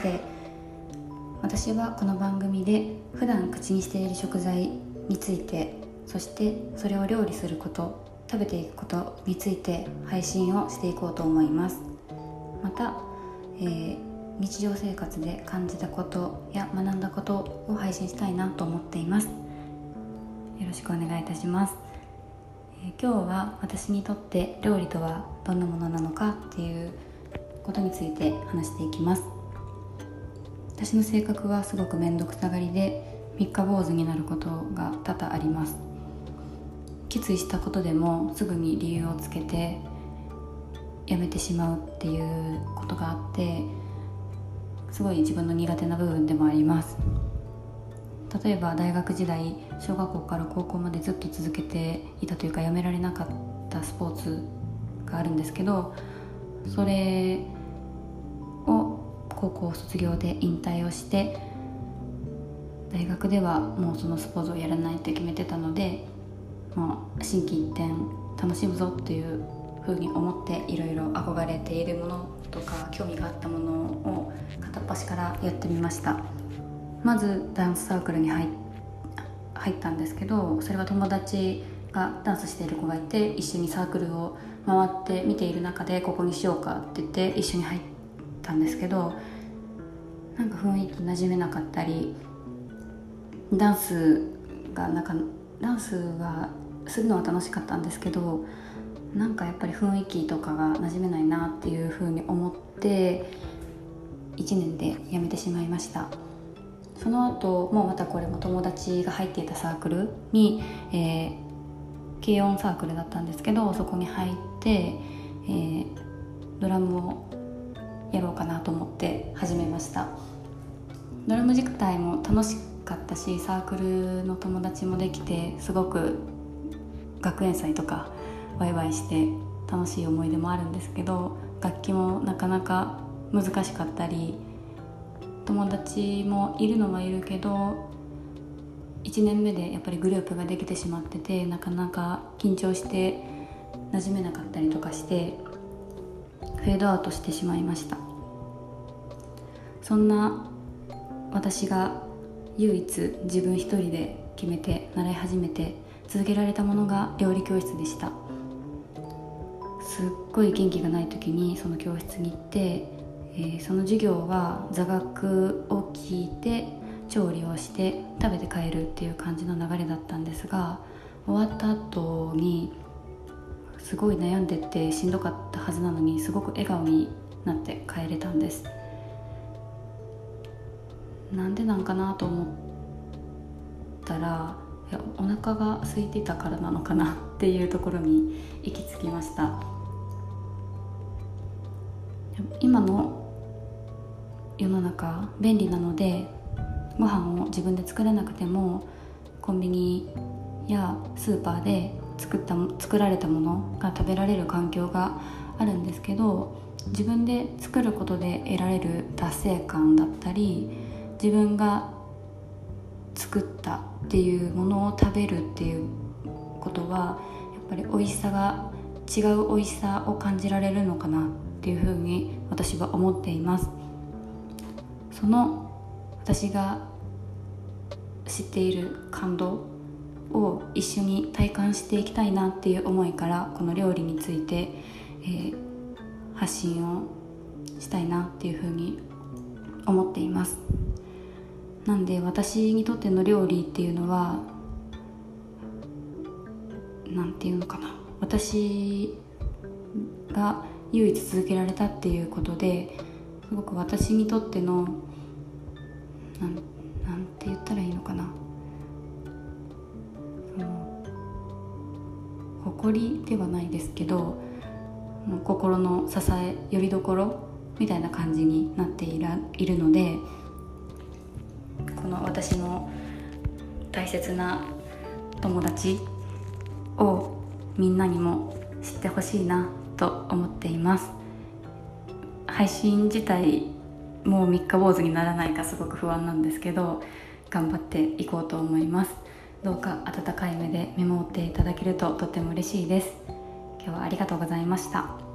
して私はこの番組で普段口にしている食材についてそしてそれを料理すること食べていくことについて配信をしていこうと思います。また、えー、日常生活で感じたことや学んだことを配信したいなと思っています。よろしくお願いいたします、えー、今日は私にとって料理とはどんなものなのかっていうことについて話していきます。私の性格はすごく面倒くさがりで三日坊主になることが多々あります。決意したことでもすぐに理由をつけてやめてしまうっていうことがあってすごい自分の苦手な部分でもあります。例えば大学時代小学校から高校までずっと続けていたというかやめられなかったスポーツがあるんですけどそれ高校卒業で引退をして大学ではもうそのスポーツをやらないって決めてたので、まあ、心機一転楽しむぞっていうふうに思っていろいろ憧れているものとか興味があったものを片っ端からやってみました。まずダンスサークルに入入ったんですけどそれは友達がダンスしている子がいて一緒にサークルを回って見ている中でここにしようかって言って一緒に入ったんですけどなんか雰囲気馴染めなかったりダンスがなんかダンスはするのは楽しかったんですけどなんかやっぱり雰囲気とかが馴染めないなっていうふうに思って1年で辞めてしまいました。その後もまたこれも友達が入っていたサークルに、えー、軽音サークルだったんですけどそこに入って、えー、ドラムを体も楽しかったしサークルの友達もできてすごく学園祭とかワイワイして楽しい思い出もあるんですけど楽器もなかなか難しかったり友達もいるのはいるけど1年目でやっぱりグループができてしまっててなかなか緊張して馴染めなかったりとかしてフェードアウトしてしまいました。そんな私が唯一自分一人で決めて習い始めて続けられたものが料理教室でした。すっごい元気がない時にその教室に行って、えー、その授業は座学を聞いて調理をして食べて帰るっていう感じの流れだったんですが終わった後にすごい悩んでてしんどかったはずなのにすごく笑顔になって帰れたんです。なんでなんかなと思ったらいやお腹が空いてたからなのかなっていうところに行き着きました。今の世の中便利なのでご飯を自分で作らなくてもコンビニやスーパーで作った作られたものが食べられる環境があるんですけど自分で作ることで得られる達成感だったり自分が作ったっていうものを食べるっていうことはやっぱり美味しさが違う美味しさを感じられるのかなっていうふうに私は思っています。その私が知っている感動を一緒に体感していきたいなっていう思いからこの料理について、えー、発信をしたいなっていうふうに思っています。なんで私にとっての料理っていうのは何て言うのかな。私が唯一続けられたっていうことですごく私にとってのなんなんて言ったらいいのかな。その誇りではないですけど心の支えよりどころみたいな感じになっていらいるのでこの私の大切な友達をみんなにも知ってほしいなと思っています。配信自体もう三日坊主にならないかすごく不安なんですけど頑張っていこうと思います。どうか温かい目で見守っていただけるととっても嬉しいです。今日はありがとうございました。